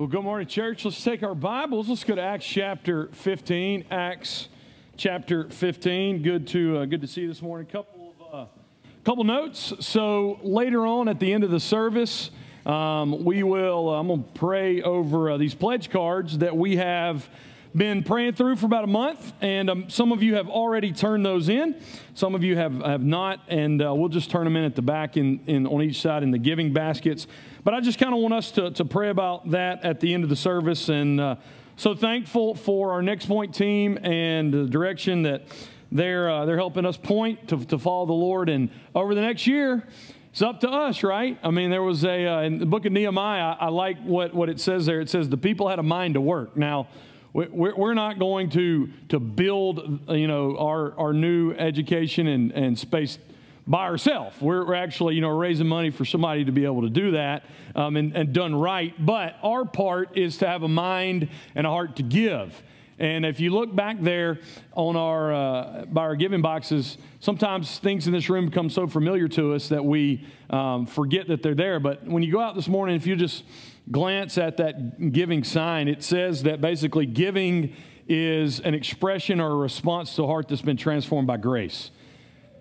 Well, good morning, church. Let's take our Bibles. Let's go to Acts chapter 15. Acts chapter 15. Good to uh, good to see you this morning. Couple of uh, couple notes. So later on at the end of the service, um, we will. Uh, I'm going to pray over uh, these pledge cards that we have been praying through for about a month, and um, some of you have already turned those in. Some of you have, have not, and uh, we'll just turn them in at the back in, in on each side in the giving baskets. But I just kind of want us to, to pray about that at the end of the service, and uh, so thankful for our next point team and the direction that they're uh, they're helping us point to, to follow the Lord, and over the next year. It's up to us, right? I mean, there was a, uh, in the book of Nehemiah, I, I like what, what it says there. It says the people had a mind to work. Now, we're not going to, to build, you know, our, our new education and, and space by ourselves. We're, we're, actually, you know, raising money for somebody to be able to do that um, and, and done right. But our part is to have a mind and a heart to give. And if you look back there on our uh, by our giving boxes, sometimes things in this room become so familiar to us that we um, forget that they're there. But when you go out this morning, if you just glance at that giving sign, it says that basically giving is an expression or a response to a heart that's been transformed by grace.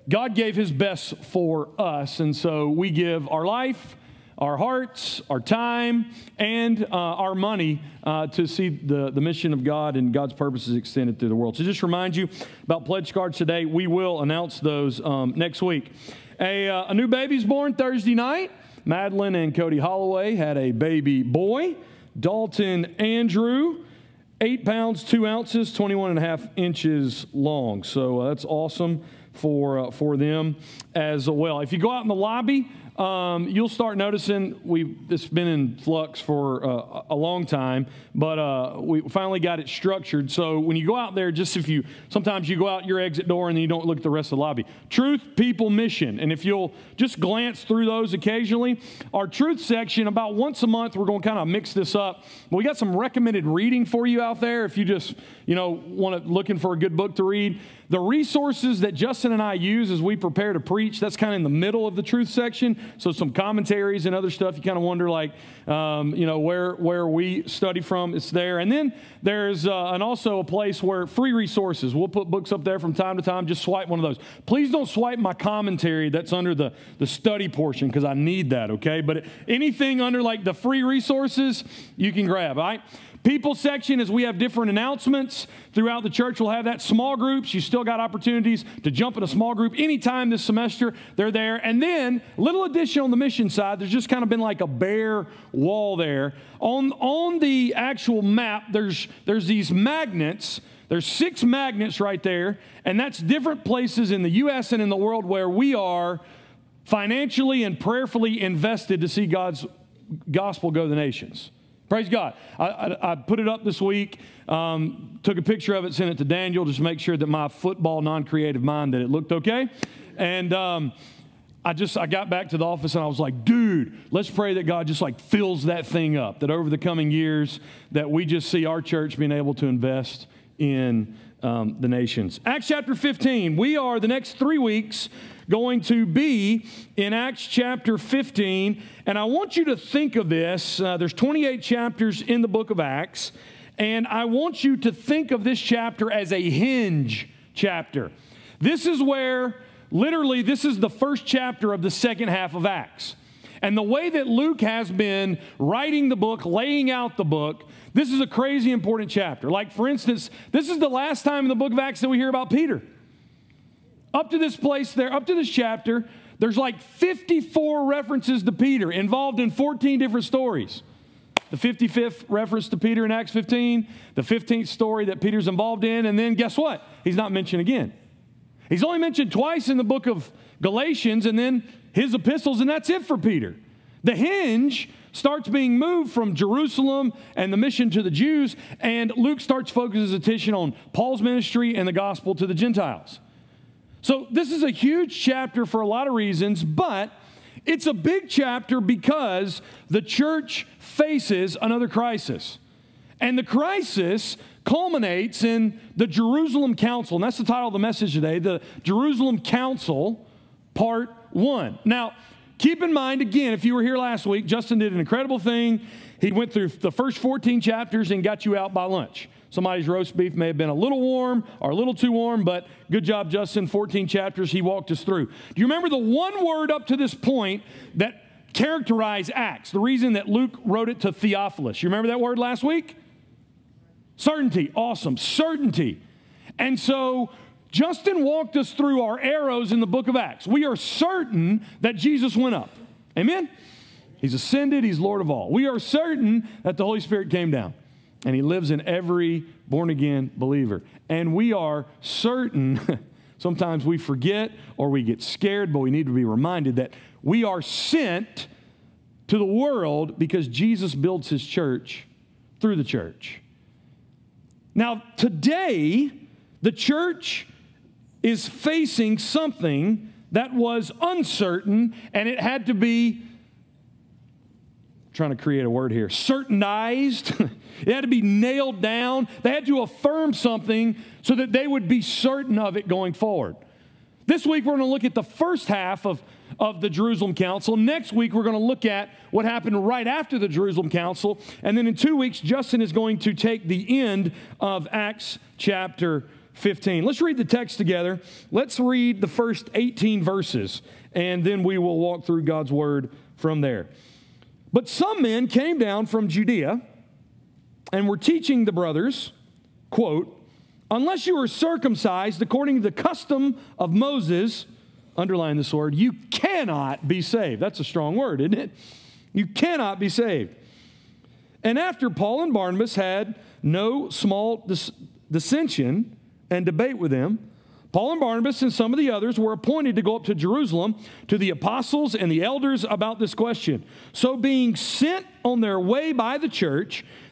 God gave his best for us, and so we give our life, our hearts, our time, and uh, our money uh, to see the, the mission of God and God's purposes extended through the world. So just remind you about pledge cards today. We will announce those um, next week. A, uh, a new baby's born Thursday night. Madeline and Cody Holloway had a baby boy, Dalton Andrew, eight pounds, two ounces, 21 and a half inches long. So uh, that's awesome for, uh, for them as well. If you go out in the lobby, um, you'll start noticing we it's been in flux for uh, a long time, but uh, we finally got it structured. So when you go out there, just if you sometimes you go out your exit door and you don't look at the rest of the lobby. Truth, people, mission, and if you'll just glance through those occasionally, our truth section about once a month we're going to kind of mix this up. We got some recommended reading for you out there if you just you know want to looking for a good book to read. The resources that Justin and I use as we prepare to preach, that's kind of in the middle of the truth section. So some commentaries and other stuff. You kind of wonder, like, um, you know, where where we study from. It's there, and then there's uh, and also a place where free resources. We'll put books up there from time to time. Just swipe one of those. Please don't swipe my commentary that's under the the study portion because I need that. Okay, but anything under like the free resources, you can grab. All right. People section is we have different announcements throughout the church. We'll have that. Small groups, you still got opportunities to jump in a small group anytime this semester. They're there. And then, little addition on the mission side, there's just kind of been like a bare wall there. On, on the actual map, there's, there's these magnets. There's six magnets right there, and that's different places in the U.S. and in the world where we are financially and prayerfully invested to see God's gospel go to the nations. Praise God. I, I, I, put it up this week, um, took a picture of it, sent it to Daniel just to make sure that my football non creative mind that it looked okay. And um, I just I got back to the office and I was like, dude, let's pray that God just like fills that thing up. That over the coming years, that we just see our church being able to invest in um, the nations. Acts chapter 15. We are the next three weeks going to be in Acts chapter 15. And I want you to think of this. Uh, there's 28 chapters in the book of Acts. And I want you to think of this chapter as a hinge chapter. This is where, literally, this is the first chapter of the second half of Acts. And the way that Luke has been writing the book, laying out the book, this is a crazy important chapter. Like, for instance, this is the last time in the book of Acts that we hear about Peter. Up to this place there, up to this chapter, there's like 54 references to Peter involved in 14 different stories. The 55th reference to Peter in Acts 15, the 15th story that Peter's involved in, and then guess what? He's not mentioned again. He's only mentioned twice in the book of Galatians and then his epistles, and that's it for Peter. The hinge starts being moved from Jerusalem and the mission to the Jews, and Luke starts focusing his attention on Paul's ministry and the gospel to the Gentiles. So, this is a huge chapter for a lot of reasons, but it's a big chapter because the church faces another crisis. And the crisis culminates in the Jerusalem Council. And that's the title of the message today the Jerusalem Council, part one. Now, keep in mind, again, if you were here last week, Justin did an incredible thing. He went through the first 14 chapters and got you out by lunch. Somebody's roast beef may have been a little warm or a little too warm, but good job, Justin. 14 chapters he walked us through. Do you remember the one word up to this point that characterized Acts? The reason that Luke wrote it to Theophilus. You remember that word last week? Certainty. Awesome. Certainty. And so Justin walked us through our arrows in the book of Acts. We are certain that Jesus went up. Amen? He's ascended, he's Lord of all. We are certain that the Holy Spirit came down and he lives in every born again believer. And we are certain, sometimes we forget or we get scared, but we need to be reminded that we are sent to the world because Jesus builds his church through the church. Now, today, the church is facing something that was uncertain and it had to be trying to create a word here certainized it had to be nailed down they had to affirm something so that they would be certain of it going forward this week we're going to look at the first half of, of the jerusalem council next week we're going to look at what happened right after the jerusalem council and then in two weeks justin is going to take the end of acts chapter 15. Let's read the text together. Let's read the first 18 verses, and then we will walk through God's word from there. But some men came down from Judea and we were teaching the brothers, quote, unless you are circumcised according to the custom of Moses, underline this word, you cannot be saved. That's a strong word, isn't it? You cannot be saved. And after Paul and Barnabas had no small dis- dissension, and debate with them. Paul and Barnabas and some of the others were appointed to go up to Jerusalem to the apostles and the elders about this question. So, being sent on their way by the church,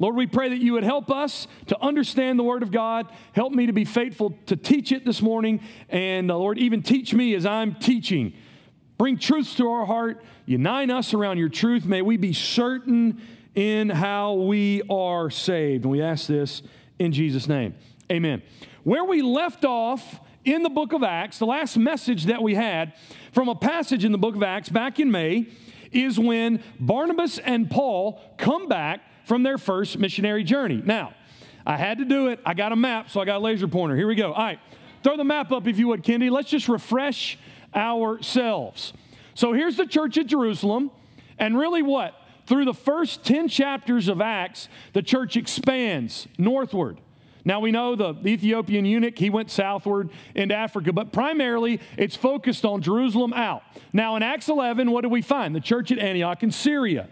Lord, we pray that you would help us to understand the Word of God. Help me to be faithful to teach it this morning. And uh, Lord, even teach me as I'm teaching. Bring truths to our heart. Unite us around your truth. May we be certain in how we are saved. And we ask this in Jesus' name. Amen. Where we left off in the book of Acts, the last message that we had from a passage in the book of Acts back in May is when Barnabas and Paul come back from their first missionary journey. Now, I had to do it. I got a map, so I got a laser pointer. Here we go. All right, throw the map up if you would, Kendi. Let's just refresh ourselves. So here's the church at Jerusalem, and really what? Through the first 10 chapters of Acts, the church expands northward. Now we know the Ethiopian eunuch, he went southward into Africa, but primarily it's focused on Jerusalem out. Now in Acts 11, what do we find? The church at Antioch in Syria.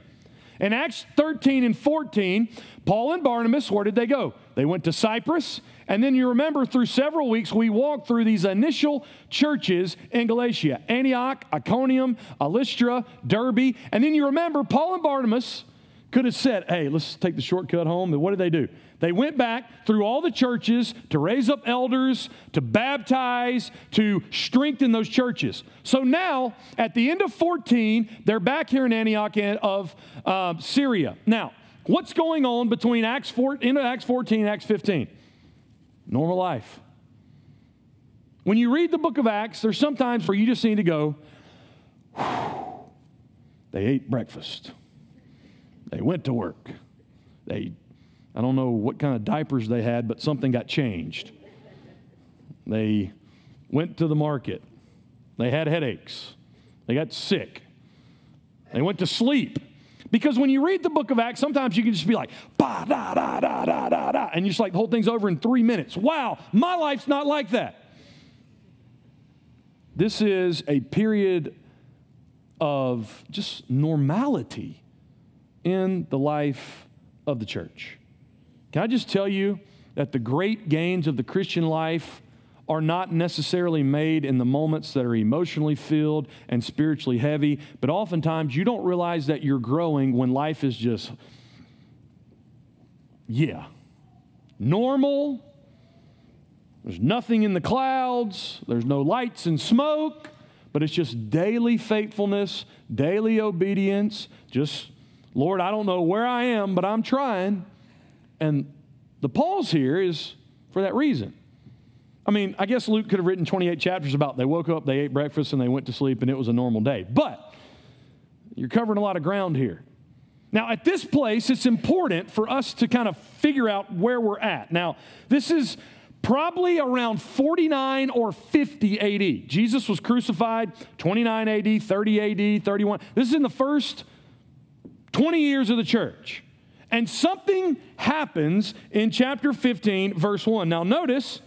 In Acts 13 and 14, Paul and Barnabas, where did they go? They went to Cyprus. And then you remember through several weeks, we walked through these initial churches in Galatia Antioch, Iconium, Lystra, Derbe. And then you remember Paul and Barnabas could have said, hey, let's take the shortcut home. And what did they do? They went back through all the churches to raise up elders, to baptize, to strengthen those churches. So now, at the end of 14, they're back here in Antioch of uh, Syria. Now, what's going on between Acts 4, end of Acts 14 and Acts 15? Normal life. When you read the book of Acts, there's sometimes where you just need to go, they ate breakfast. They went to work. They I don't know what kind of diapers they had, but something got changed. They went to the market. They had headaches. They got sick. They went to sleep. Because when you read the book of Acts, sometimes you can just be like, ba da da da da da da, and you just like the whole thing's over in three minutes. Wow, my life's not like that. This is a period of just normality in the life of the church. Can I just tell you that the great gains of the Christian life are not necessarily made in the moments that are emotionally filled and spiritually heavy, but oftentimes you don't realize that you're growing when life is just, yeah, normal. There's nothing in the clouds, there's no lights and smoke, but it's just daily faithfulness, daily obedience. Just, Lord, I don't know where I am, but I'm trying. And the pause here is for that reason. I mean, I guess Luke could have written 28 chapters about they woke up, they ate breakfast, and they went to sleep, and it was a normal day. But you're covering a lot of ground here. Now, at this place, it's important for us to kind of figure out where we're at. Now, this is probably around 49 or 50 AD. Jesus was crucified 29 AD, 30 AD, 31. This is in the first 20 years of the church. And something happens in chapter 15, verse 1. Now, notice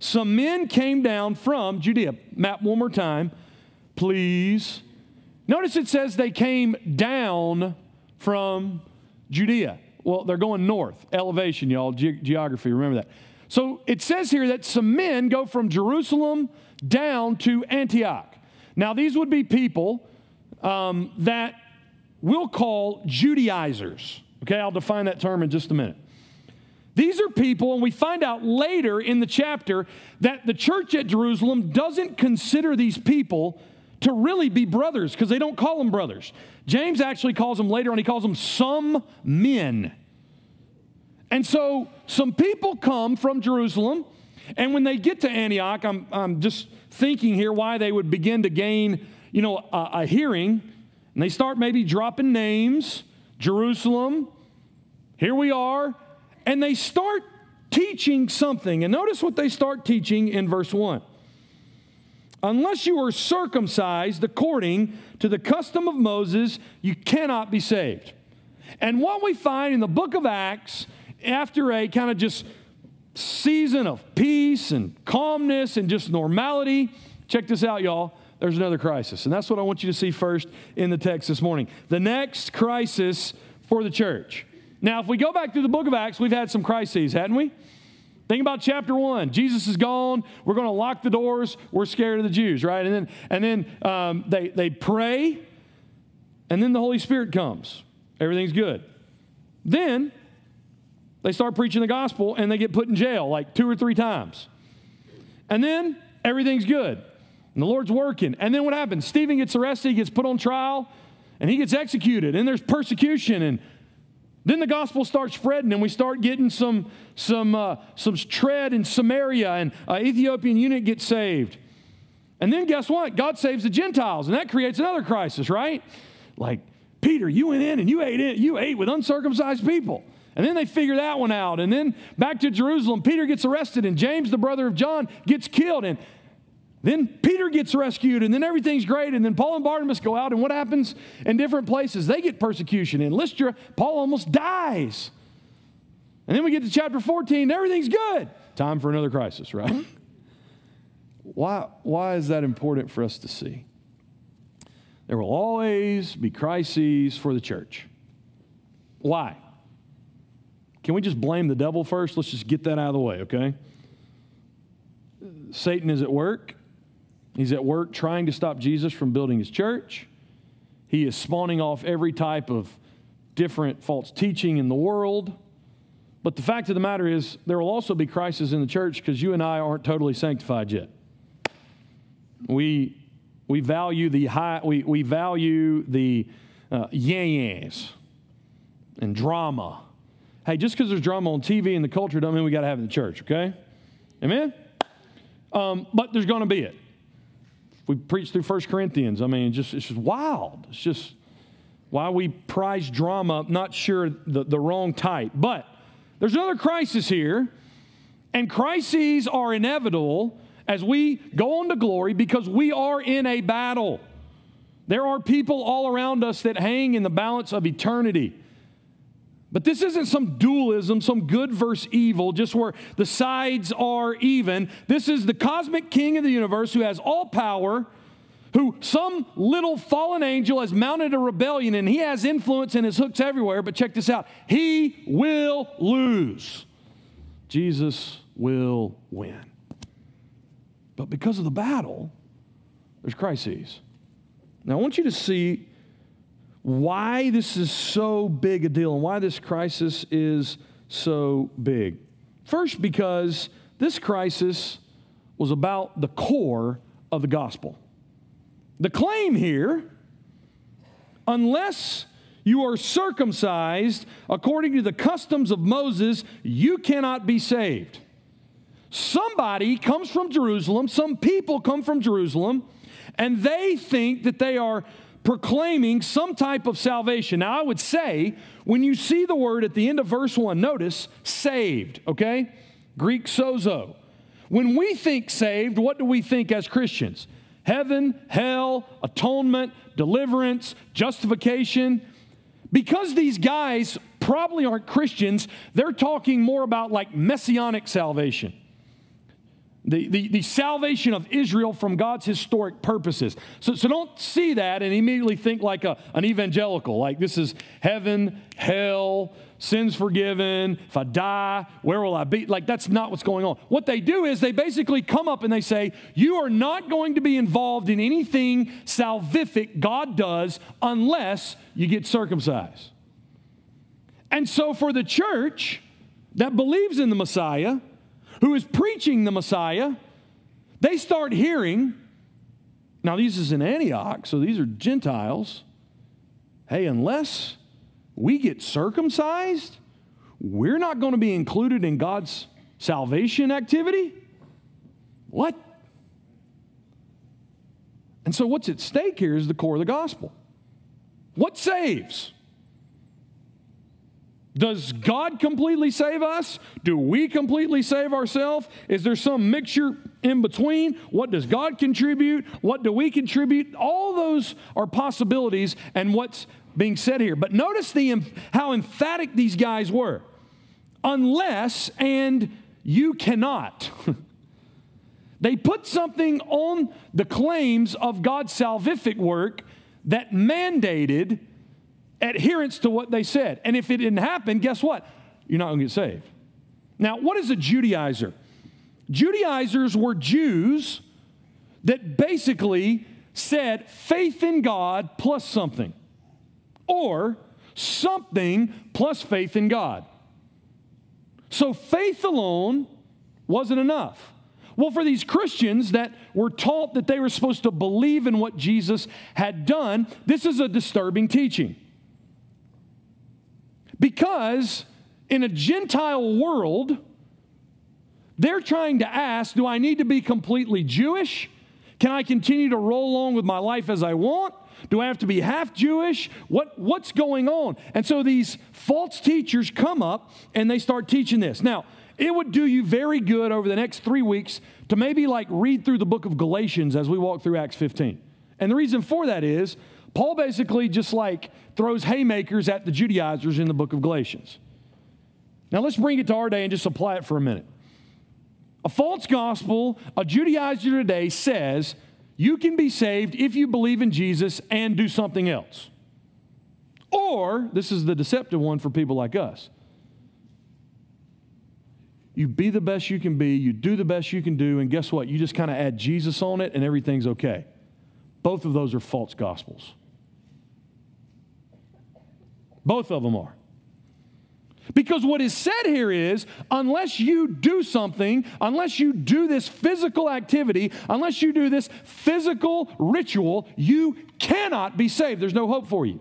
some men came down from Judea. Map one more time, please. Notice it says they came down from Judea. Well, they're going north, elevation, y'all, Ge- geography, remember that. So it says here that some men go from Jerusalem down to Antioch. Now, these would be people um, that we'll call Judaizers. Okay, I'll define that term in just a minute. These are people, and we find out later in the chapter that the church at Jerusalem doesn't consider these people to really be brothers because they don't call them brothers. James actually calls them later on, he calls them some men. And so some people come from Jerusalem, and when they get to Antioch, I'm, I'm just thinking here why they would begin to gain, you know, a, a hearing, and they start maybe dropping names Jerusalem. Here we are. And they start teaching something. And notice what they start teaching in verse 1. Unless you are circumcised according to the custom of Moses, you cannot be saved. And what we find in the book of Acts, after a kind of just season of peace and calmness and just normality, check this out, y'all. There's another crisis. And that's what I want you to see first in the text this morning. The next crisis for the church. Now, if we go back through the book of Acts, we've had some crises, hadn't we? Think about chapter one. Jesus is gone. We're going to lock the doors. We're scared of the Jews, right? And then, and then um, they, they pray, and then the Holy Spirit comes. Everything's good. Then they start preaching the gospel, and they get put in jail like two or three times. And then everything's good. And the Lord's working. And then what happens? Stephen gets arrested, he gets put on trial, and he gets executed. And there's persecution and then the gospel starts spreading, and we start getting some, some, uh, some tread in Samaria, and an Ethiopian eunuch gets saved. And then guess what? God saves the Gentiles, and that creates another crisis, right? Like, Peter, you went in and you ate in, you ate with uncircumcised people. And then they figure that one out. And then back to Jerusalem, Peter gets arrested, and James, the brother of John, gets killed. And then Peter gets rescued, and then everything's great. And then Paul and Barnabas go out, and what happens in different places? They get persecution. In Lystra, Paul almost dies. And then we get to chapter 14, everything's good. Time for another crisis, right? why, why is that important for us to see? There will always be crises for the church. Why? Can we just blame the devil first? Let's just get that out of the way, okay? Satan is at work. He's at work trying to stop Jesus from building his church. He is spawning off every type of different false teaching in the world. But the fact of the matter is, there will also be crises in the church because you and I aren't totally sanctified yet. We, we value the high, we, we value the uh, yes and drama. Hey, just because there's drama on TV and the culture doesn't mean we got to have it in the church, okay? Amen? Um, but there's going to be it. We preach through 1 Corinthians. I mean, just, it's just wild. It's just why we prize drama, not sure the, the wrong type. But there's another crisis here, and crises are inevitable as we go on to glory because we are in a battle. There are people all around us that hang in the balance of eternity. But this isn't some dualism, some good versus evil, just where the sides are even. This is the cosmic king of the universe who has all power, who some little fallen angel has mounted a rebellion and he has influence and his hooks everywhere. But check this out he will lose. Jesus will win. But because of the battle, there's crises. Now, I want you to see why this is so big a deal and why this crisis is so big. First, because this crisis was about the core of the gospel. The claim here, unless you are circumcised according to the customs of Moses, you cannot be saved. Somebody comes from Jerusalem, some people come from Jerusalem, and they think that they are proclaiming some type of salvation. Now, I would say when you see the word at the end of verse 1, notice saved, okay? Greek sozo. When we think saved, what do we think as Christians? Heaven, hell, atonement, deliverance, justification. Because these guys probably aren't Christians, they're talking more about like messianic salvation the, the, the, salvation of Israel from God's historic purposes. So, so don't see that and immediately think like a, an evangelical, like this is heaven, hell, sins forgiven. If I die, where will I be? Like that's not what's going on. What they do is they basically come up and they say, You are not going to be involved in anything salvific God does unless you get circumcised. And so for the church that believes in the Messiah, who is preaching the Messiah, they start hearing. Now, these is in Antioch, so these are Gentiles. Hey, unless we get circumcised, we're not going to be included in God's salvation activity? What? And so, what's at stake here is the core of the gospel. What saves? Does God completely save us? Do we completely save ourselves? Is there some mixture in between? What does God contribute? What do we contribute? All those are possibilities and what's being said here. But notice the, how emphatic these guys were. Unless and you cannot. they put something on the claims of God's salvific work that mandated adherence to what they said. And if it didn't happen, guess what? You're not going to get saved. Now, what is a Judaizer? Judaizers were Jews that basically said faith in God plus something, or something plus faith in God. So faith alone wasn't enough. Well, for these Christians that were taught that they were supposed to believe in what Jesus had done, this is a disturbing teaching. Because in a Gentile world, they're trying to ask do I need to be completely Jewish? Can I continue to roll along with my life as I want? Do I have to be half Jewish? What, what's going on? And so these false teachers come up and they start teaching this. Now, it would do you very good over the next three weeks to maybe like read through the book of Galatians as we walk through Acts 15. And the reason for that is Paul basically just like throws haymakers at the Judaizers in the book of Galatians. Now let's bring it to our day and just apply it for a minute. A false gospel, a Judaizer today says you can be saved if you believe in Jesus and do something else. Or, this is the deceptive one for people like us. You be the best you can be, you do the best you can do, and guess what? You just kind of add Jesus on it and everything's okay. Both of those are false gospels. Both of them are. Because what is said here is unless you do something, unless you do this physical activity, unless you do this physical ritual, you cannot be saved. There's no hope for you.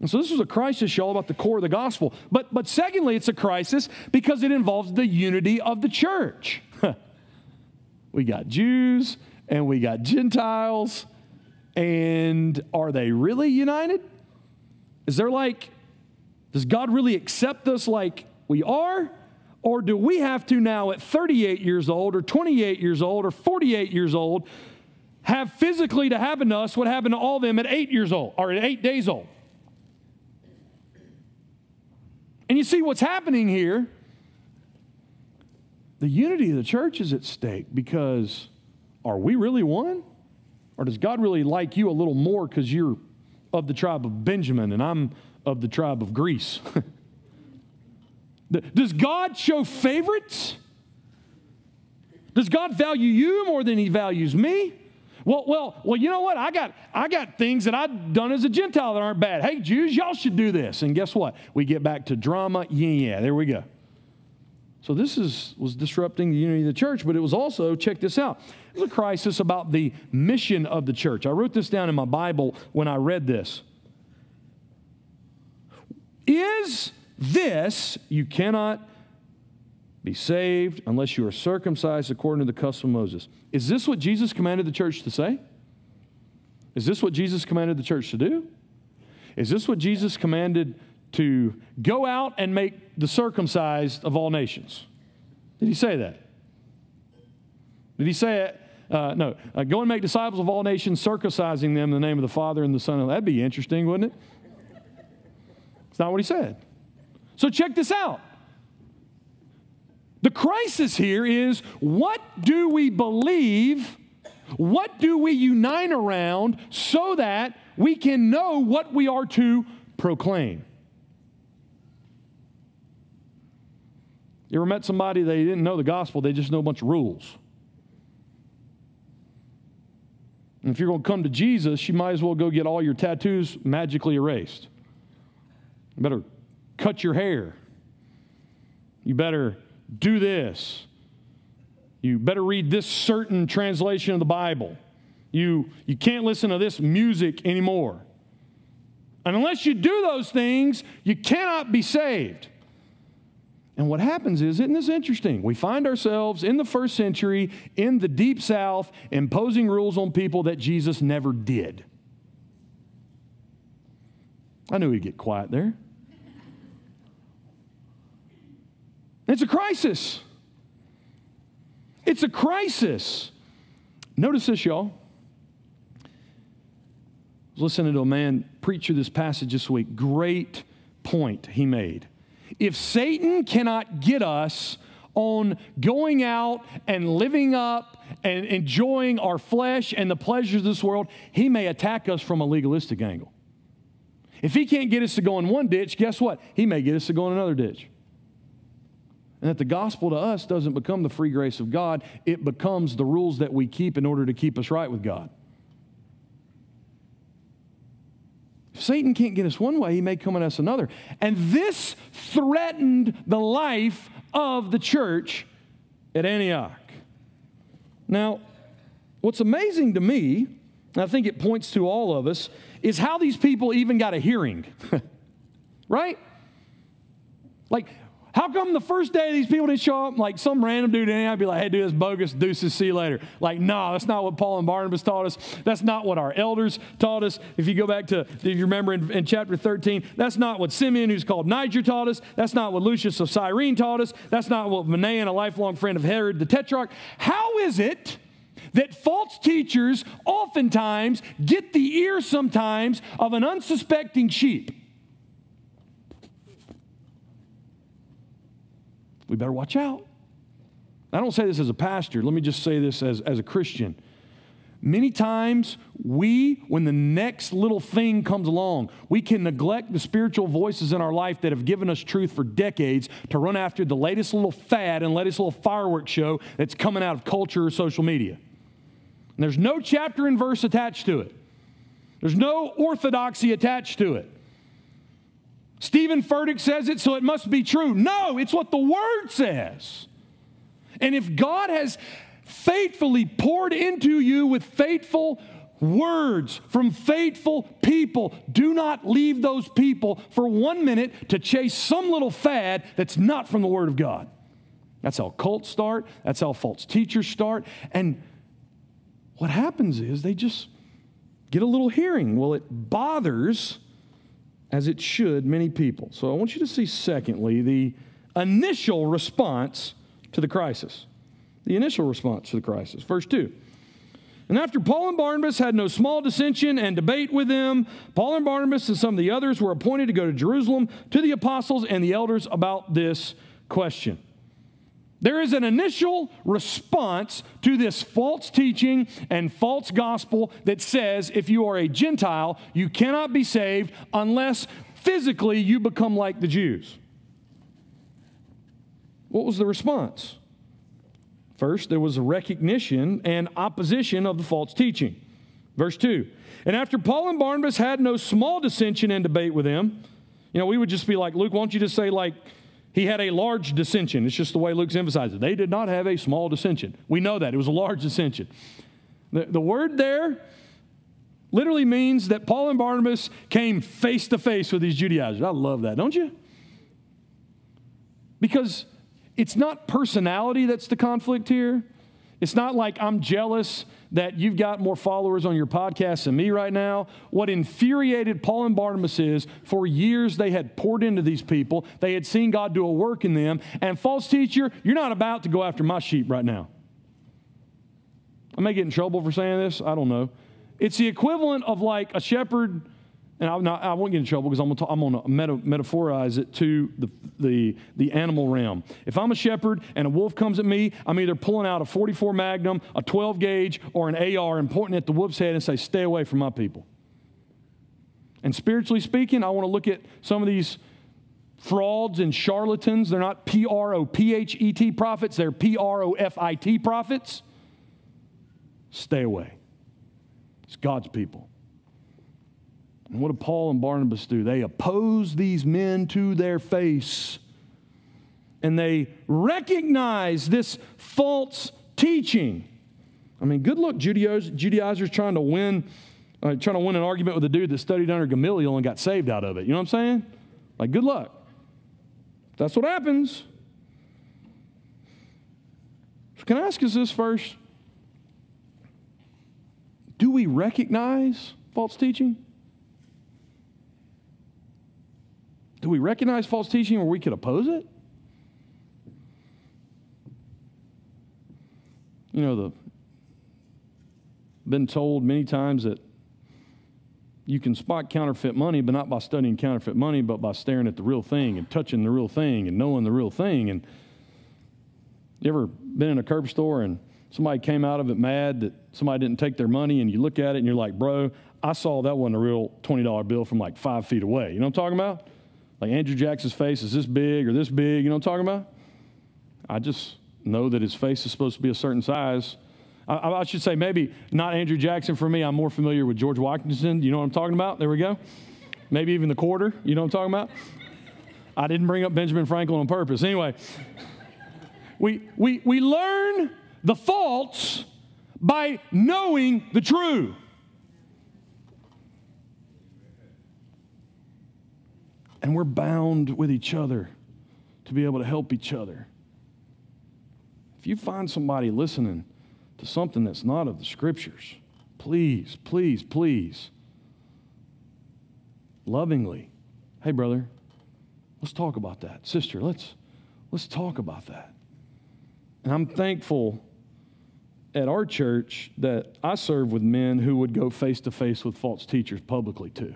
And so this was a crisis, y'all, about the core of the gospel. But, but secondly, it's a crisis because it involves the unity of the church. we got Jews and we got Gentiles. And are they really united? Is there like does God really accept us like we are? Or do we have to now, at 38 years old, or 28 years old, or 48 years old, have physically to happen to us what happened to all them at eight years old, or at eight days old? And you see what's happening here. The unity of the church is at stake because are we really one? Or does God really like you a little more because you're of the tribe of Benjamin and I'm of the tribe of Greece. Does God show favorites? Does God value you more than he values me? Well, well, well, you know what? I got I got things that I've done as a Gentile that aren't bad. Hey, Jews, y'all should do this. And guess what? We get back to drama. Yeah, yeah, there we go. So this is was disrupting the unity of the church, but it was also, check this out, it was a crisis about the mission of the church. I wrote this down in my Bible when I read this. Is this, you cannot be saved unless you are circumcised according to the custom of Moses. Is this what Jesus commanded the church to say? Is this what Jesus commanded the church to do? Is this what Jesus commanded to go out and make the circumcised of all nations? Did he say that? Did he say it? Uh, no. Uh, go and make disciples of all nations, circumcising them in the name of the Father and the Son. That'd be interesting, wouldn't it? It's not what he said. So check this out. The crisis here is what do we believe? What do we unite around so that we can know what we are to proclaim? You ever met somebody they didn't know the gospel, they just know a bunch of rules? And if you're going to come to Jesus, you might as well go get all your tattoos magically erased. You better cut your hair. You better do this. You better read this certain translation of the Bible. You, you can't listen to this music anymore. And unless you do those things, you cannot be saved. And what happens is, isn't this interesting? We find ourselves in the first century in the deep south imposing rules on people that Jesus never did. I knew he'd get quiet there. It's a crisis. It's a crisis. Notice this, y'all. I was listening to a man preach through this passage this week. Great point he made. If Satan cannot get us on going out and living up and enjoying our flesh and the pleasures of this world, he may attack us from a legalistic angle. If he can't get us to go in one ditch, guess what? He may get us to go in another ditch. And that the gospel to us doesn't become the free grace of God, it becomes the rules that we keep in order to keep us right with God. If Satan can't get us one way, he may come at us another. And this threatened the life of the church at Antioch. Now, what's amazing to me, and I think it points to all of us, is how these people even got a hearing. right? Like, how come the first day these people didn't show up? Like some random dude in I'd be like, hey, dude, this bogus, deuces, see you later. Like, no, nah, that's not what Paul and Barnabas taught us. That's not what our elders taught us. If you go back to, if you remember in, in chapter 13, that's not what Simeon, who's called Niger, taught us. That's not what Lucius of Cyrene taught us. That's not what Manaen, a lifelong friend of Herod the Tetrarch. How is it? that false teachers oftentimes get the ear sometimes of an unsuspecting sheep. We better watch out. I don't say this as a pastor. Let me just say this as, as a Christian. Many times, we, when the next little thing comes along, we can neglect the spiritual voices in our life that have given us truth for decades to run after the latest little fad and latest little fireworks show that's coming out of culture or social media. And there's no chapter and verse attached to it, there's no orthodoxy attached to it. Steven Furtick says it, so it must be true. No, it's what the Word says. And if God has faithfully poured into you with faithful words from faithful people. Do not leave those people for one minute to chase some little fad that's not from the Word of God. That's how cults start, that's how false teachers start. And what happens is they just get a little hearing. Well, it bothers, as it should, many people. So I want you to see, secondly, the initial response to the crisis the initial response to the crisis. Verse 2. And after Paul and Barnabas had no small dissension and debate with them, Paul and Barnabas and some of the others were appointed to go to Jerusalem to the apostles and the elders about this question. There is an initial response to this false teaching and false gospel that says if you are a Gentile, you cannot be saved unless physically you become like the Jews. What was the response? First, there was a recognition and opposition of the false teaching. Verse 2 And after Paul and Barnabas had no small dissension and debate with them, you know, we would just be like, Luke, why don't you just say, like, he had a large dissension? It's just the way Luke's emphasized it. They did not have a small dissension. We know that. It was a large dissension. The, the word there literally means that Paul and Barnabas came face to face with these Judaizers. I love that, don't you? Because it's not personality that's the conflict here. It's not like I'm jealous that you've got more followers on your podcast than me right now. What infuriated Paul and Barnabas is for years they had poured into these people, they had seen God do a work in them, and false teacher, you're not about to go after my sheep right now. I may get in trouble for saying this, I don't know. It's the equivalent of like a shepherd and I, I won't get in trouble because I'm going to meta, metaphorize it to the, the, the animal realm. If I'm a shepherd and a wolf comes at me, I'm either pulling out a 44 Magnum, a 12 gauge, or an AR and pointing at the wolf's head and say, Stay away from my people. And spiritually speaking, I want to look at some of these frauds and charlatans. They're not P R O P H E T prophets, they're P R O F I T prophets. Stay away. It's God's people. And what do Paul and Barnabas do? They oppose these men to their face. And they recognize this false teaching. I mean, good luck, Judaizers, Judaizers trying to win, uh, trying to win an argument with a dude that studied under Gamaliel and got saved out of it. You know what I'm saying? Like, good luck. That's what happens. So can I ask us this first? Do we recognize false teaching? Do we recognize false teaching where we could oppose it? You know, the been told many times that you can spot counterfeit money, but not by studying counterfeit money, but by staring at the real thing and touching the real thing and knowing the real thing. And you ever been in a curb store and somebody came out of it mad that somebody didn't take their money, and you look at it and you're like, bro, I saw that wasn't a real $20 bill from like five feet away. You know what I'm talking about? Like Andrew Jackson's face is this big or this big, you know what I'm talking about? I just know that his face is supposed to be a certain size. I, I should say maybe not Andrew Jackson for me. I'm more familiar with George Washington. You know what I'm talking about? There we go. Maybe even the quarter. You know what I'm talking about? I didn't bring up Benjamin Franklin on purpose. Anyway, we, we, we learn the faults by knowing the true. And we're bound with each other to be able to help each other. If you find somebody listening to something that's not of the scriptures, please, please, please, lovingly, hey brother, let's talk about that. Sister, let's let's talk about that. And I'm thankful at our church that I serve with men who would go face to face with false teachers publicly too.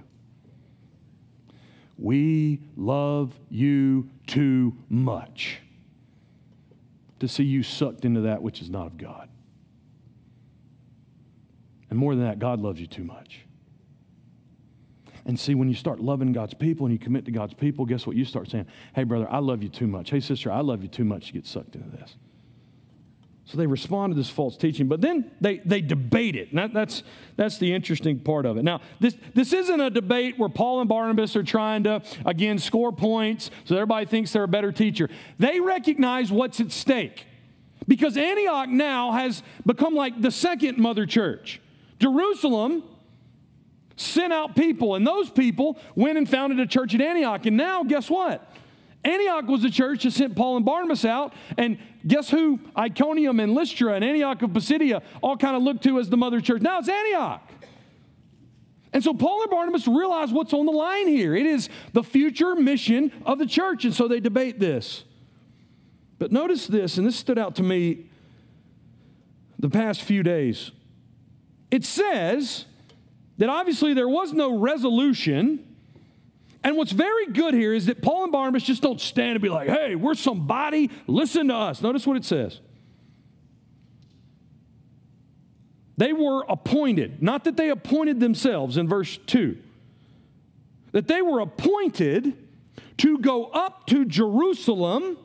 We love you too much to see you sucked into that which is not of God. And more than that, God loves you too much. And see, when you start loving God's people and you commit to God's people, guess what? You start saying, hey, brother, I love you too much. Hey, sister, I love you too much to get sucked into this. So they respond to this false teaching, but then they, they debate it. That, that's, that's the interesting part of it. Now, this, this isn't a debate where Paul and Barnabas are trying to, again, score points so everybody thinks they're a better teacher. They recognize what's at stake because Antioch now has become like the second mother church. Jerusalem sent out people, and those people went and founded a church at Antioch. And now, guess what? Antioch was the church that sent Paul and Barnabas out, and guess who? Iconium and Lystra and Antioch of Pisidia all kind of looked to as the mother church. Now it's Antioch. And so Paul and Barnabas realize what's on the line here. It is the future mission of the church, and so they debate this. But notice this, and this stood out to me the past few days. It says that obviously there was no resolution. And what's very good here is that Paul and Barnabas just don't stand and be like, hey, we're somebody, listen to us. Notice what it says. They were appointed, not that they appointed themselves in verse 2, that they were appointed to go up to Jerusalem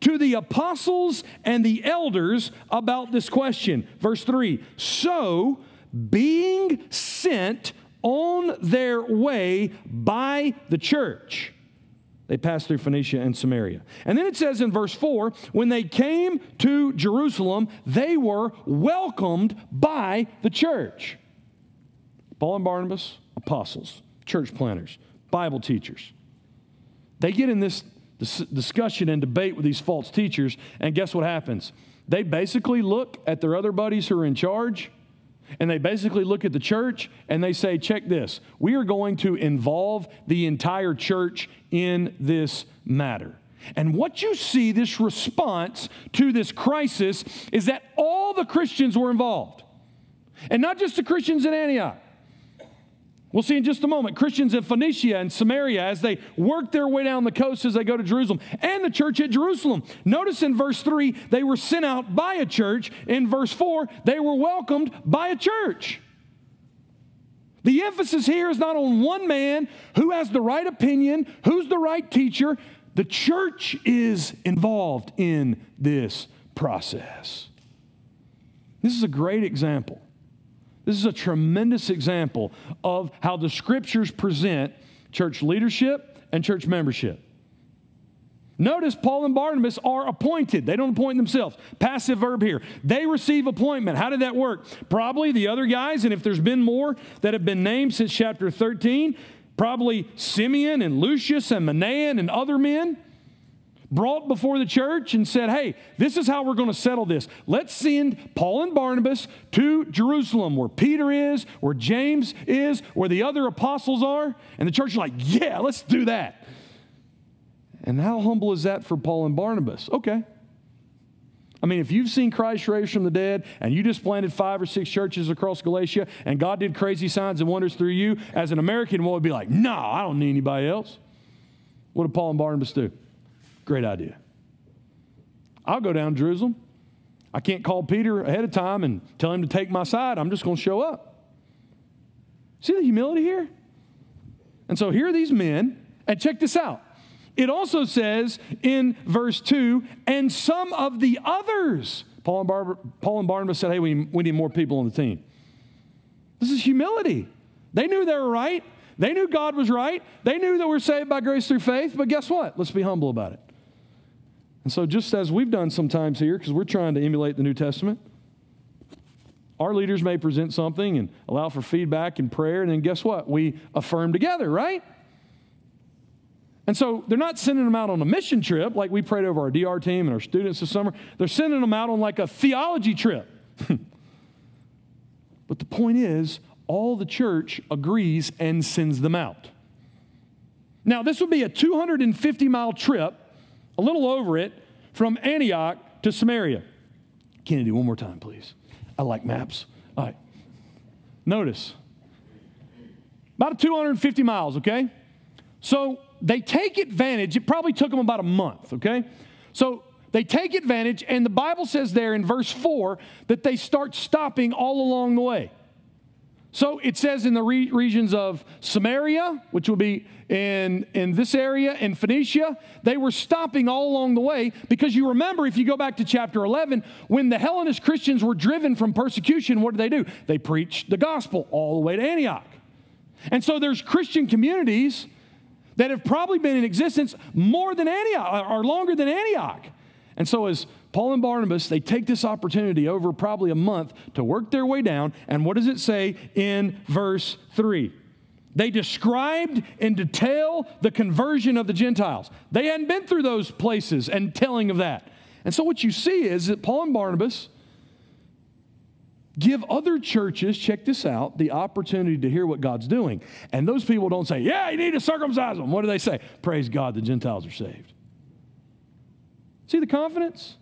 to the apostles and the elders about this question. Verse 3 So being sent on their way by the church. They passed through Phoenicia and Samaria. And then it says in verse 4 when they came to Jerusalem, they were welcomed by the church. Paul and Barnabas, apostles, church planters, Bible teachers. They get in this discussion and debate with these false teachers, and guess what happens? They basically look at their other buddies who are in charge and they basically look at the church and they say, check this, we are going to involve the entire church in this matter. And what you see, this response to this crisis, is that all the Christians were involved. And not just the Christians in Antioch. We'll see in just a moment. Christians in Phoenicia and Samaria as they work their way down the coast as they go to Jerusalem, and the church at Jerusalem. Notice in verse 3, they were sent out by a church. In verse 4, they were welcomed by a church. The emphasis here is not on one man who has the right opinion, who's the right teacher. The church is involved in this process. This is a great example this is a tremendous example of how the scriptures present church leadership and church membership. Notice Paul and Barnabas are appointed. They don't appoint themselves. Passive verb here. They receive appointment. How did that work? Probably the other guys, and if there's been more that have been named since chapter 13, probably Simeon and Lucius and Manaen and other men brought before the church and said, Hey, this is how we're going to settle this. Let's send Paul and Barnabas to Jerusalem, where Peter is, where James is, where the other apostles are. And the church is like, Yeah, let's do that. And how humble is that for Paul and Barnabas? Okay. I mean, if you've seen Christ raised from the dead and you just planted five or six churches across Galatia and God did crazy signs and wonders through you, as an American, what would be like? No, I don't need anybody else. What did Paul and Barnabas do? Great idea. I'll go down to Jerusalem. I can't call Peter ahead of time and tell him to take my side. I'm just going to show up. See the humility here? And so here are these men, and check this out. It also says in verse 2 and some of the others. Paul and, Paul and Barnabas said, hey, we, we need more people on the team. This is humility. They knew they were right. They knew God was right. They knew that we're saved by grace through faith. But guess what? Let's be humble about it. And so, just as we've done sometimes here, because we're trying to emulate the New Testament, our leaders may present something and allow for feedback and prayer, and then guess what? We affirm together, right? And so they're not sending them out on a mission trip like we prayed over our DR team and our students this summer. They're sending them out on like a theology trip. but the point is, all the church agrees and sends them out. Now, this would be a 250 mile trip a little over it, from Antioch to Samaria. Kennedy, one more time, please. I like maps. All right. Notice about 250 miles, okay? So they take advantage. It probably took them about a month, okay? So they take advantage, and the Bible says there in verse 4 that they start stopping all along the way. So it says in the re- regions of Samaria, which will be in, in this area, in Phoenicia, they were stopping all along the way because you remember, if you go back to chapter 11, when the Hellenist Christians were driven from persecution, what did they do? They preached the gospel all the way to Antioch. And so there's Christian communities that have probably been in existence more than Antioch or longer than Antioch. And so as Paul and Barnabas, they take this opportunity over probably a month to work their way down. And what does it say in verse 3? They described in detail the conversion of the Gentiles. They hadn't been through those places and telling of that. And so what you see is that Paul and Barnabas give other churches, check this out, the opportunity to hear what God's doing. And those people don't say, Yeah, you need to circumcise them. What do they say? Praise God, the Gentiles are saved. See the confidence?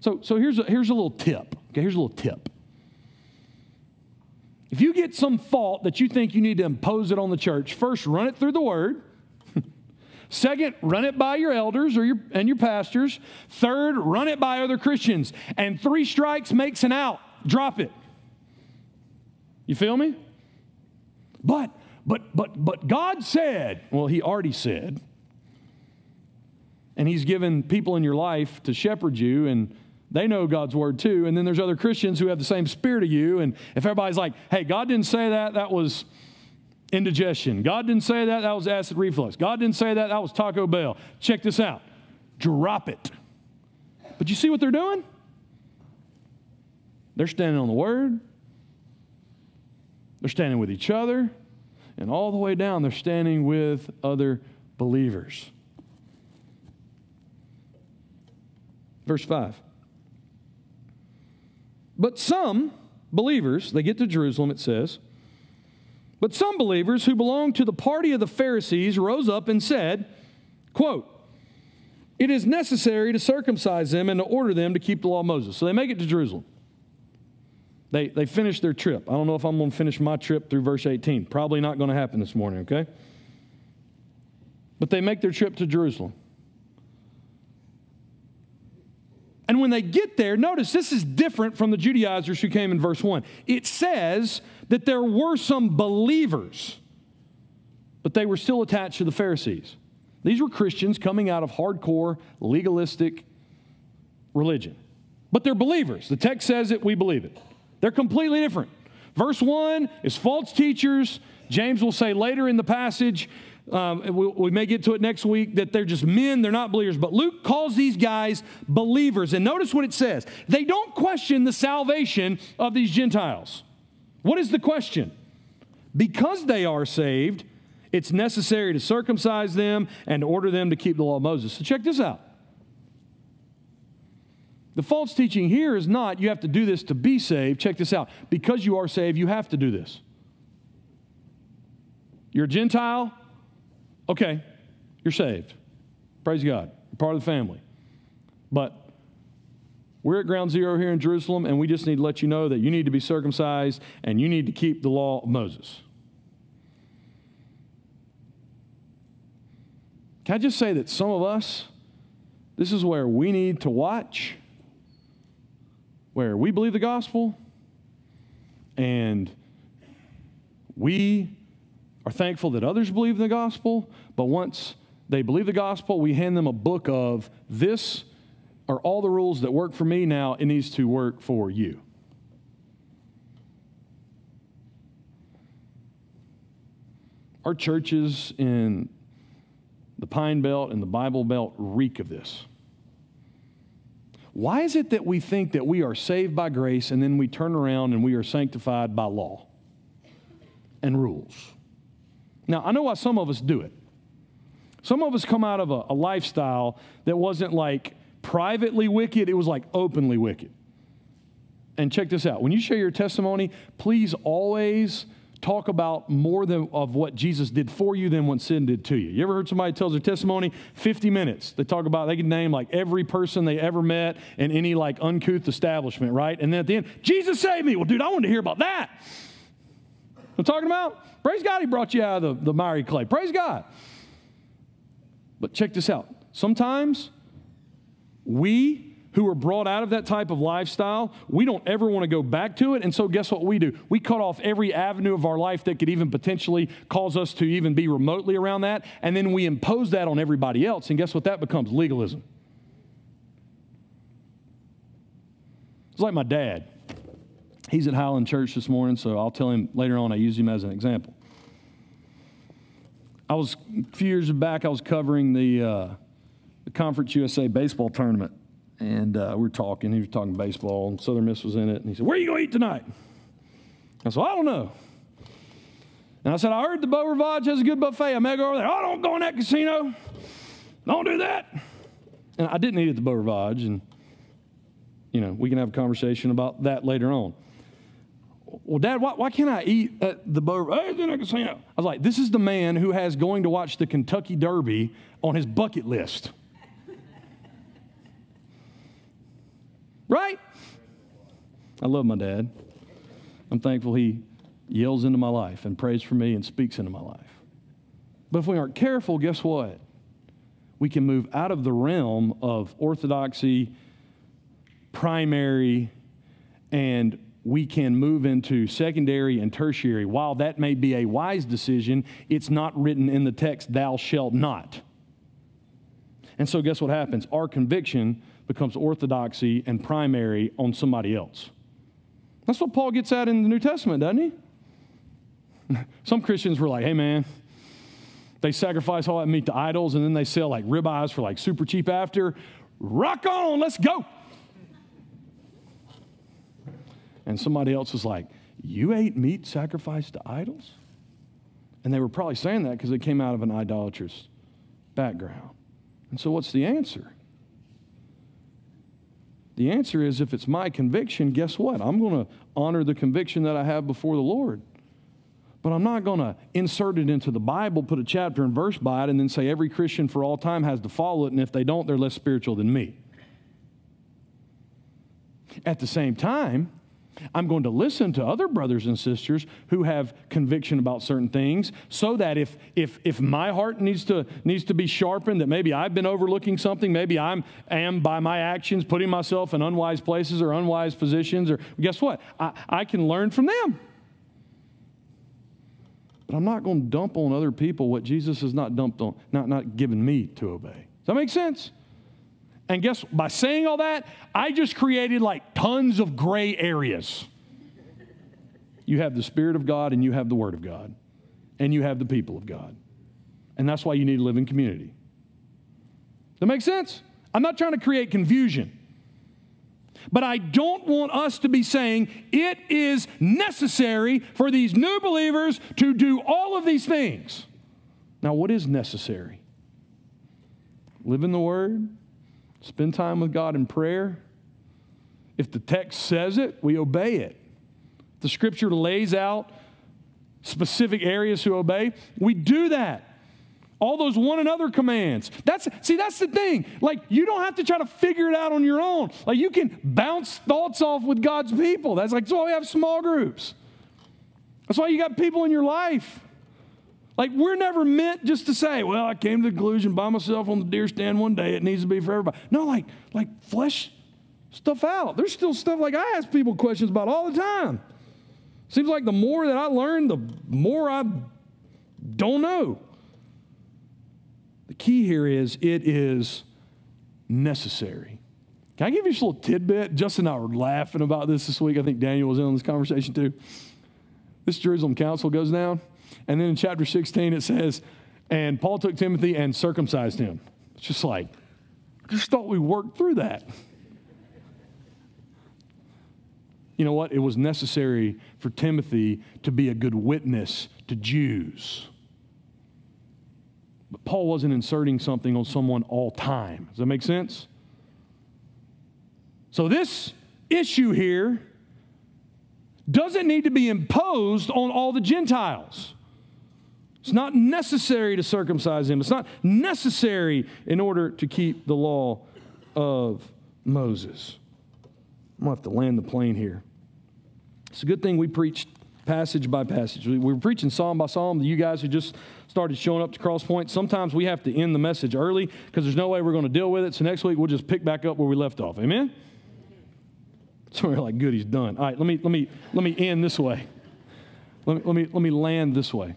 So, so here's, a, here's a little tip. Okay, here's a little tip. If you get some fault that you think you need to impose it on the church, first run it through the word. Second, run it by your elders or your, and your pastors. Third, run it by other Christians. And three strikes makes an out. Drop it. You feel me? But, but, but, but God said, well, He already said, and He's given people in your life to shepherd you, and they know God's word too. And then there's other Christians who have the same spirit of you. And if everybody's like, hey, God didn't say that, that was indigestion. God didn't say that, that was acid reflux. God didn't say that, that was Taco Bell. Check this out. Drop it. But you see what they're doing? They're standing on the word, they're standing with each other, and all the way down, they're standing with other believers. Verse 5. But some believers, they get to Jerusalem, it says, but some believers who belonged to the party of the Pharisees rose up and said, quote, it is necessary to circumcise them and to order them to keep the law of Moses. So they make it to Jerusalem. They, they finish their trip. I don't know if I'm going to finish my trip through verse 18. Probably not going to happen this morning, okay? But they make their trip to Jerusalem. And when they get there, notice this is different from the Judaizers who came in verse 1. It says that there were some believers, but they were still attached to the Pharisees. These were Christians coming out of hardcore, legalistic religion. But they're believers. The text says it, we believe it. They're completely different. Verse 1 is false teachers. James will say later in the passage um, we, we, may get to it next week, that they're just men, they're not believers. But Luke calls these guys believers. And notice what it says they don't question the salvation of these Gentiles. What is the question? Because they are saved, it's necessary to circumcise them and order them to keep the law of Moses. So check this out. The false teaching here is not you have to do this to be saved. Check this out. Because you are saved, you have to do this. You're a Gentile, okay, you're saved. Praise God. You're part of the family. But we're at ground zero here in Jerusalem, and we just need to let you know that you need to be circumcised and you need to keep the law of Moses. Can I just say that some of us, this is where we need to watch, where we believe the gospel and we are thankful that others believe in the gospel, but once they believe the gospel, we hand them a book of this are all the rules that work for me now, it needs to work for you. Our churches in the Pine Belt and the Bible Belt reek of this. Why is it that we think that we are saved by grace and then we turn around and we are sanctified by law and rules? Now, I know why some of us do it. Some of us come out of a, a lifestyle that wasn't like privately wicked, it was like openly wicked. And check this out when you share your testimony, please always talk about more than of what Jesus did for you than what sin did to you. You ever heard somebody tells their testimony 50 minutes? They talk about they can name like every person they ever met in any like uncouth establishment, right? And then at the end, Jesus saved me. Well, dude, I wanted to hear about that. I'm talking about? Praise God, He brought you out of the, the miry clay. Praise God. But check this out. Sometimes we who are brought out of that type of lifestyle, we don't ever want to go back to it. And so, guess what we do? We cut off every avenue of our life that could even potentially cause us to even be remotely around that. And then we impose that on everybody else. And guess what that becomes? Legalism. It's like my dad. He's at Highland Church this morning, so I'll tell him later on I use him as an example. I was, a few years back, I was covering the, uh, the Conference USA baseball tournament. And uh, we were talking. He was talking baseball, and Southern Miss was in it. And he said, Where are you going to eat tonight? I said, I don't know. And I said, I heard the Beau Rivage has a good buffet. I may go over there. Oh, don't go in that casino. Don't do that. And I didn't eat at the Beau Rivage. And, you know, we can have a conversation about that later on. Well, Dad, why, why can't I eat at the casino? I was like, This is the man who has going to watch the Kentucky Derby on his bucket list. Right? I love my dad. I'm thankful he yells into my life and prays for me and speaks into my life. But if we aren't careful, guess what? We can move out of the realm of orthodoxy, primary, and we can move into secondary and tertiary. While that may be a wise decision, it's not written in the text, thou shalt not. And so, guess what happens? Our conviction becomes orthodoxy and primary on somebody else. That's what Paul gets at in the New Testament, doesn't he? Some Christians were like, hey, man, they sacrifice all that meat to idols and then they sell like ribeyes for like super cheap after. Rock on, let's go. And somebody else was like, You ate meat sacrificed to idols? And they were probably saying that because they came out of an idolatrous background. And so, what's the answer? The answer is if it's my conviction, guess what? I'm going to honor the conviction that I have before the Lord. But I'm not going to insert it into the Bible, put a chapter and verse by it, and then say every Christian for all time has to follow it, and if they don't, they're less spiritual than me. At the same time, I'm going to listen to other brothers and sisters who have conviction about certain things so that if, if, if my heart needs to, needs to be sharpened, that maybe I've been overlooking something, maybe I am by my actions putting myself in unwise places or unwise positions, or guess what? I, I can learn from them. But I'm not going to dump on other people what Jesus has not dumped on, not, not given me to obey. Does that make sense? And guess by saying all that, I just created like tons of gray areas. You have the Spirit of God and you have the Word of God, and you have the people of God. And that's why you need to live in community. That makes sense? I'm not trying to create confusion. But I don't want us to be saying it is necessary for these new believers to do all of these things. Now, what is necessary? Live in the Word, Spend time with God in prayer. If the text says it, we obey it. The scripture lays out specific areas to obey, we do that. All those one another commands. That's see, that's the thing. Like you don't have to try to figure it out on your own. Like you can bounce thoughts off with God's people. That's like that's why we have small groups. That's why you got people in your life. Like, we're never meant just to say, well, I came to the conclusion by myself on the deer stand one day, it needs to be for everybody. No, like, like flesh stuff out. There's still stuff like I ask people questions about all the time. Seems like the more that I learn, the more I don't know. The key here is it is necessary. Can I give you just a little tidbit? Justin and I were laughing about this this week. I think Daniel was in on this conversation too. This Jerusalem Council goes down. And then in chapter 16, it says, and Paul took Timothy and circumcised him. It's just like, I just thought we worked through that. You know what? It was necessary for Timothy to be a good witness to Jews. But Paul wasn't inserting something on someone all time. Does that make sense? So, this issue here doesn't need to be imposed on all the Gentiles. It's not necessary to circumcise him. It's not necessary in order to keep the law of Moses. I'm going to have to land the plane here. It's a good thing we preached passage by passage. We, we're preaching psalm by psalm. to You guys who just started showing up to Crosspointe, sometimes we have to end the message early because there's no way we're going to deal with it. So next week we'll just pick back up where we left off. Amen? So we're like, good, he's done. All right, let me, let me, let me end this way. Let me, let me, let me land this way.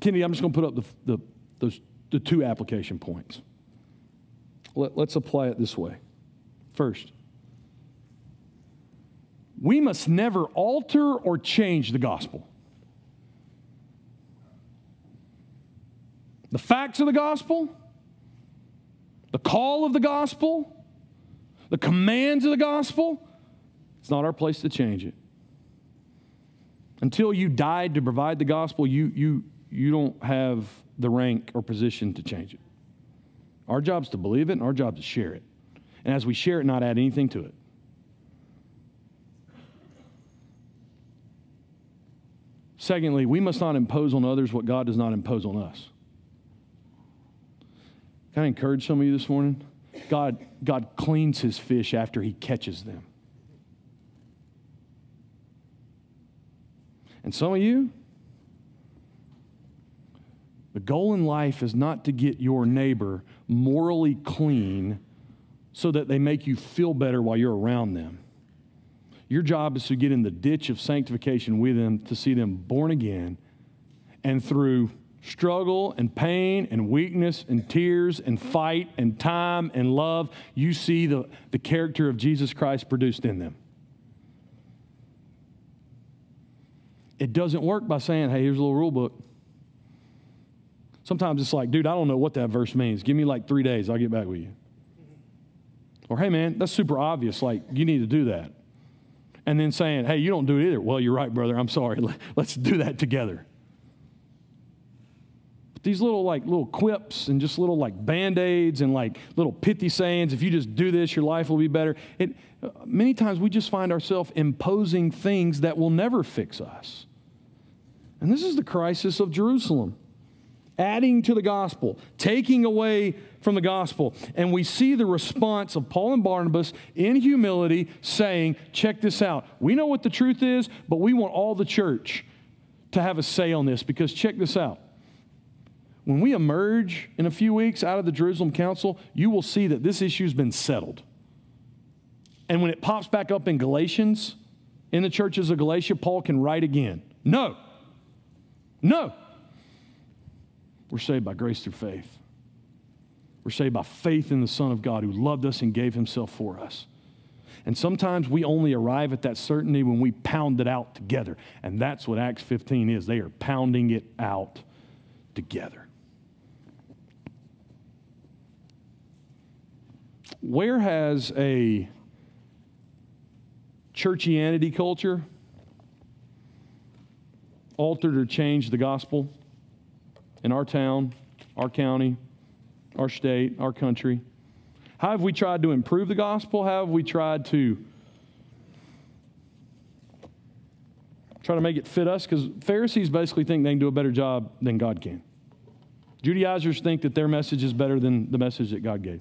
Kennedy, I'm just going to put up the, the, those, the two application points. Let, let's apply it this way. First, we must never alter or change the gospel. The facts of the gospel, the call of the gospel, the commands of the gospel, it's not our place to change it. Until you died to provide the gospel, you, you, you don't have the rank or position to change it. Our job is to believe it, and our job is to share it. And as we share it, not add anything to it. Secondly, we must not impose on others what God does not impose on us. Can I encourage some of you this morning? God, God cleans his fish after he catches them. And some of you, the goal in life is not to get your neighbor morally clean so that they make you feel better while you're around them. Your job is to get in the ditch of sanctification with them to see them born again and through struggle and pain and weakness and tears and fight and time and love, you see the, the character of Jesus Christ produced in them. It doesn't work by saying, hey, here's a little rule book. Sometimes it's like, dude, I don't know what that verse means. Give me like three days, I'll get back with you. Or, hey, man, that's super obvious. Like, you need to do that. And then saying, hey, you don't do it either. Well, you're right, brother. I'm sorry. Let's do that together. But these little, like, little quips and just little, like, band aids and, like, little pithy sayings, if you just do this, your life will be better. It, uh, many times we just find ourselves imposing things that will never fix us. And this is the crisis of Jerusalem adding to the gospel, taking away from the gospel. And we see the response of Paul and Barnabas in humility saying, Check this out. We know what the truth is, but we want all the church to have a say on this because check this out. When we emerge in a few weeks out of the Jerusalem Council, you will see that this issue has been settled. And when it pops back up in Galatians, in the churches of Galatia, Paul can write again. No. No. We're saved by grace through faith. We're saved by faith in the Son of God who loved us and gave himself for us. And sometimes we only arrive at that certainty when we pound it out together. And that's what Acts 15 is. They are pounding it out together. Where has a churchianity culture altered or changed the gospel? In our town, our county, our state, our country? How have we tried to improve the gospel? How have we tried to try to make it fit us? Because Pharisees basically think they can do a better job than God can. Judaizers think that their message is better than the message that God gave.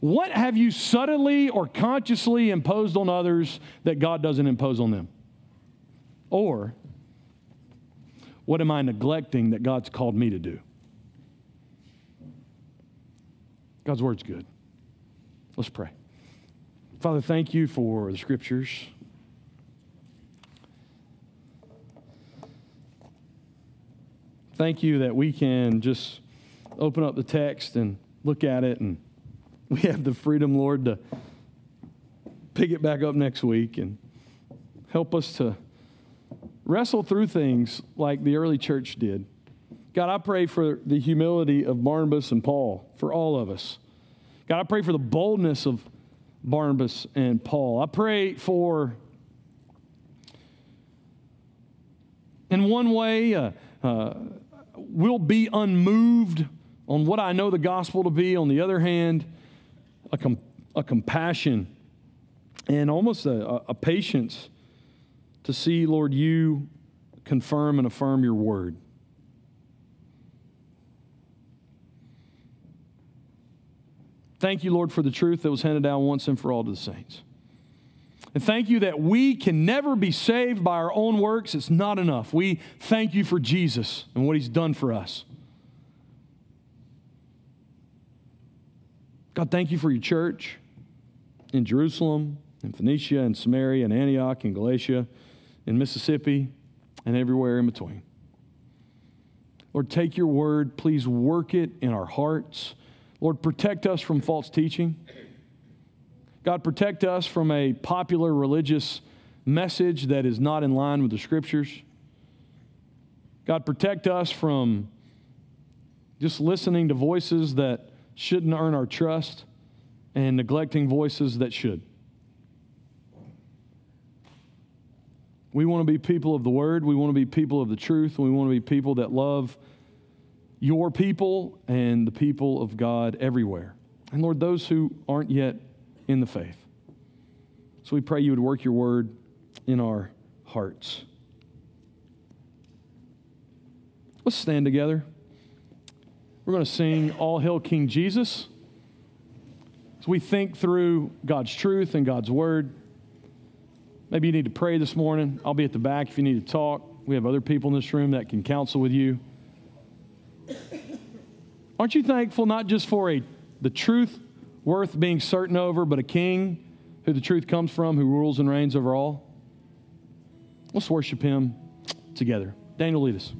What have you subtly or consciously imposed on others that God doesn't impose on them? Or what am I neglecting that God's called me to do? God's word's good. Let's pray. Father, thank you for the scriptures. Thank you that we can just open up the text and look at it, and we have the freedom, Lord, to pick it back up next week and help us to wrestle through things like the early church did. God, I pray for the humility of Barnabas and Paul, for all of us. God, I pray for the boldness of Barnabas and Paul. I pray for, in one way, uh, uh, we'll be unmoved on what I know the gospel to be. On the other hand, a, com- a compassion and almost a, a patience to see, Lord, you confirm and affirm your word. Thank you, Lord, for the truth that was handed down once and for all to the saints. And thank you that we can never be saved by our own works. It's not enough. We thank you for Jesus and what he's done for us. God, thank you for your church in Jerusalem, in Phoenicia, and Samaria, and Antioch, and Galatia, in Mississippi, and everywhere in between. Lord, take your word. Please work it in our hearts. Lord, protect us from false teaching. God, protect us from a popular religious message that is not in line with the scriptures. God, protect us from just listening to voices that shouldn't earn our trust and neglecting voices that should. We want to be people of the word. We want to be people of the truth. We want to be people that love your people and the people of God everywhere. And Lord, those who aren't yet in the faith. So we pray you would work your word in our hearts. Let's stand together. We're going to sing All Hail King Jesus. As we think through God's truth and God's word, maybe you need to pray this morning. I'll be at the back if you need to talk. We have other people in this room that can counsel with you. Aren't you thankful not just for a, the truth worth being certain over, but a king who the truth comes from, who rules and reigns over all? Let's worship him together. Daniel, lead us.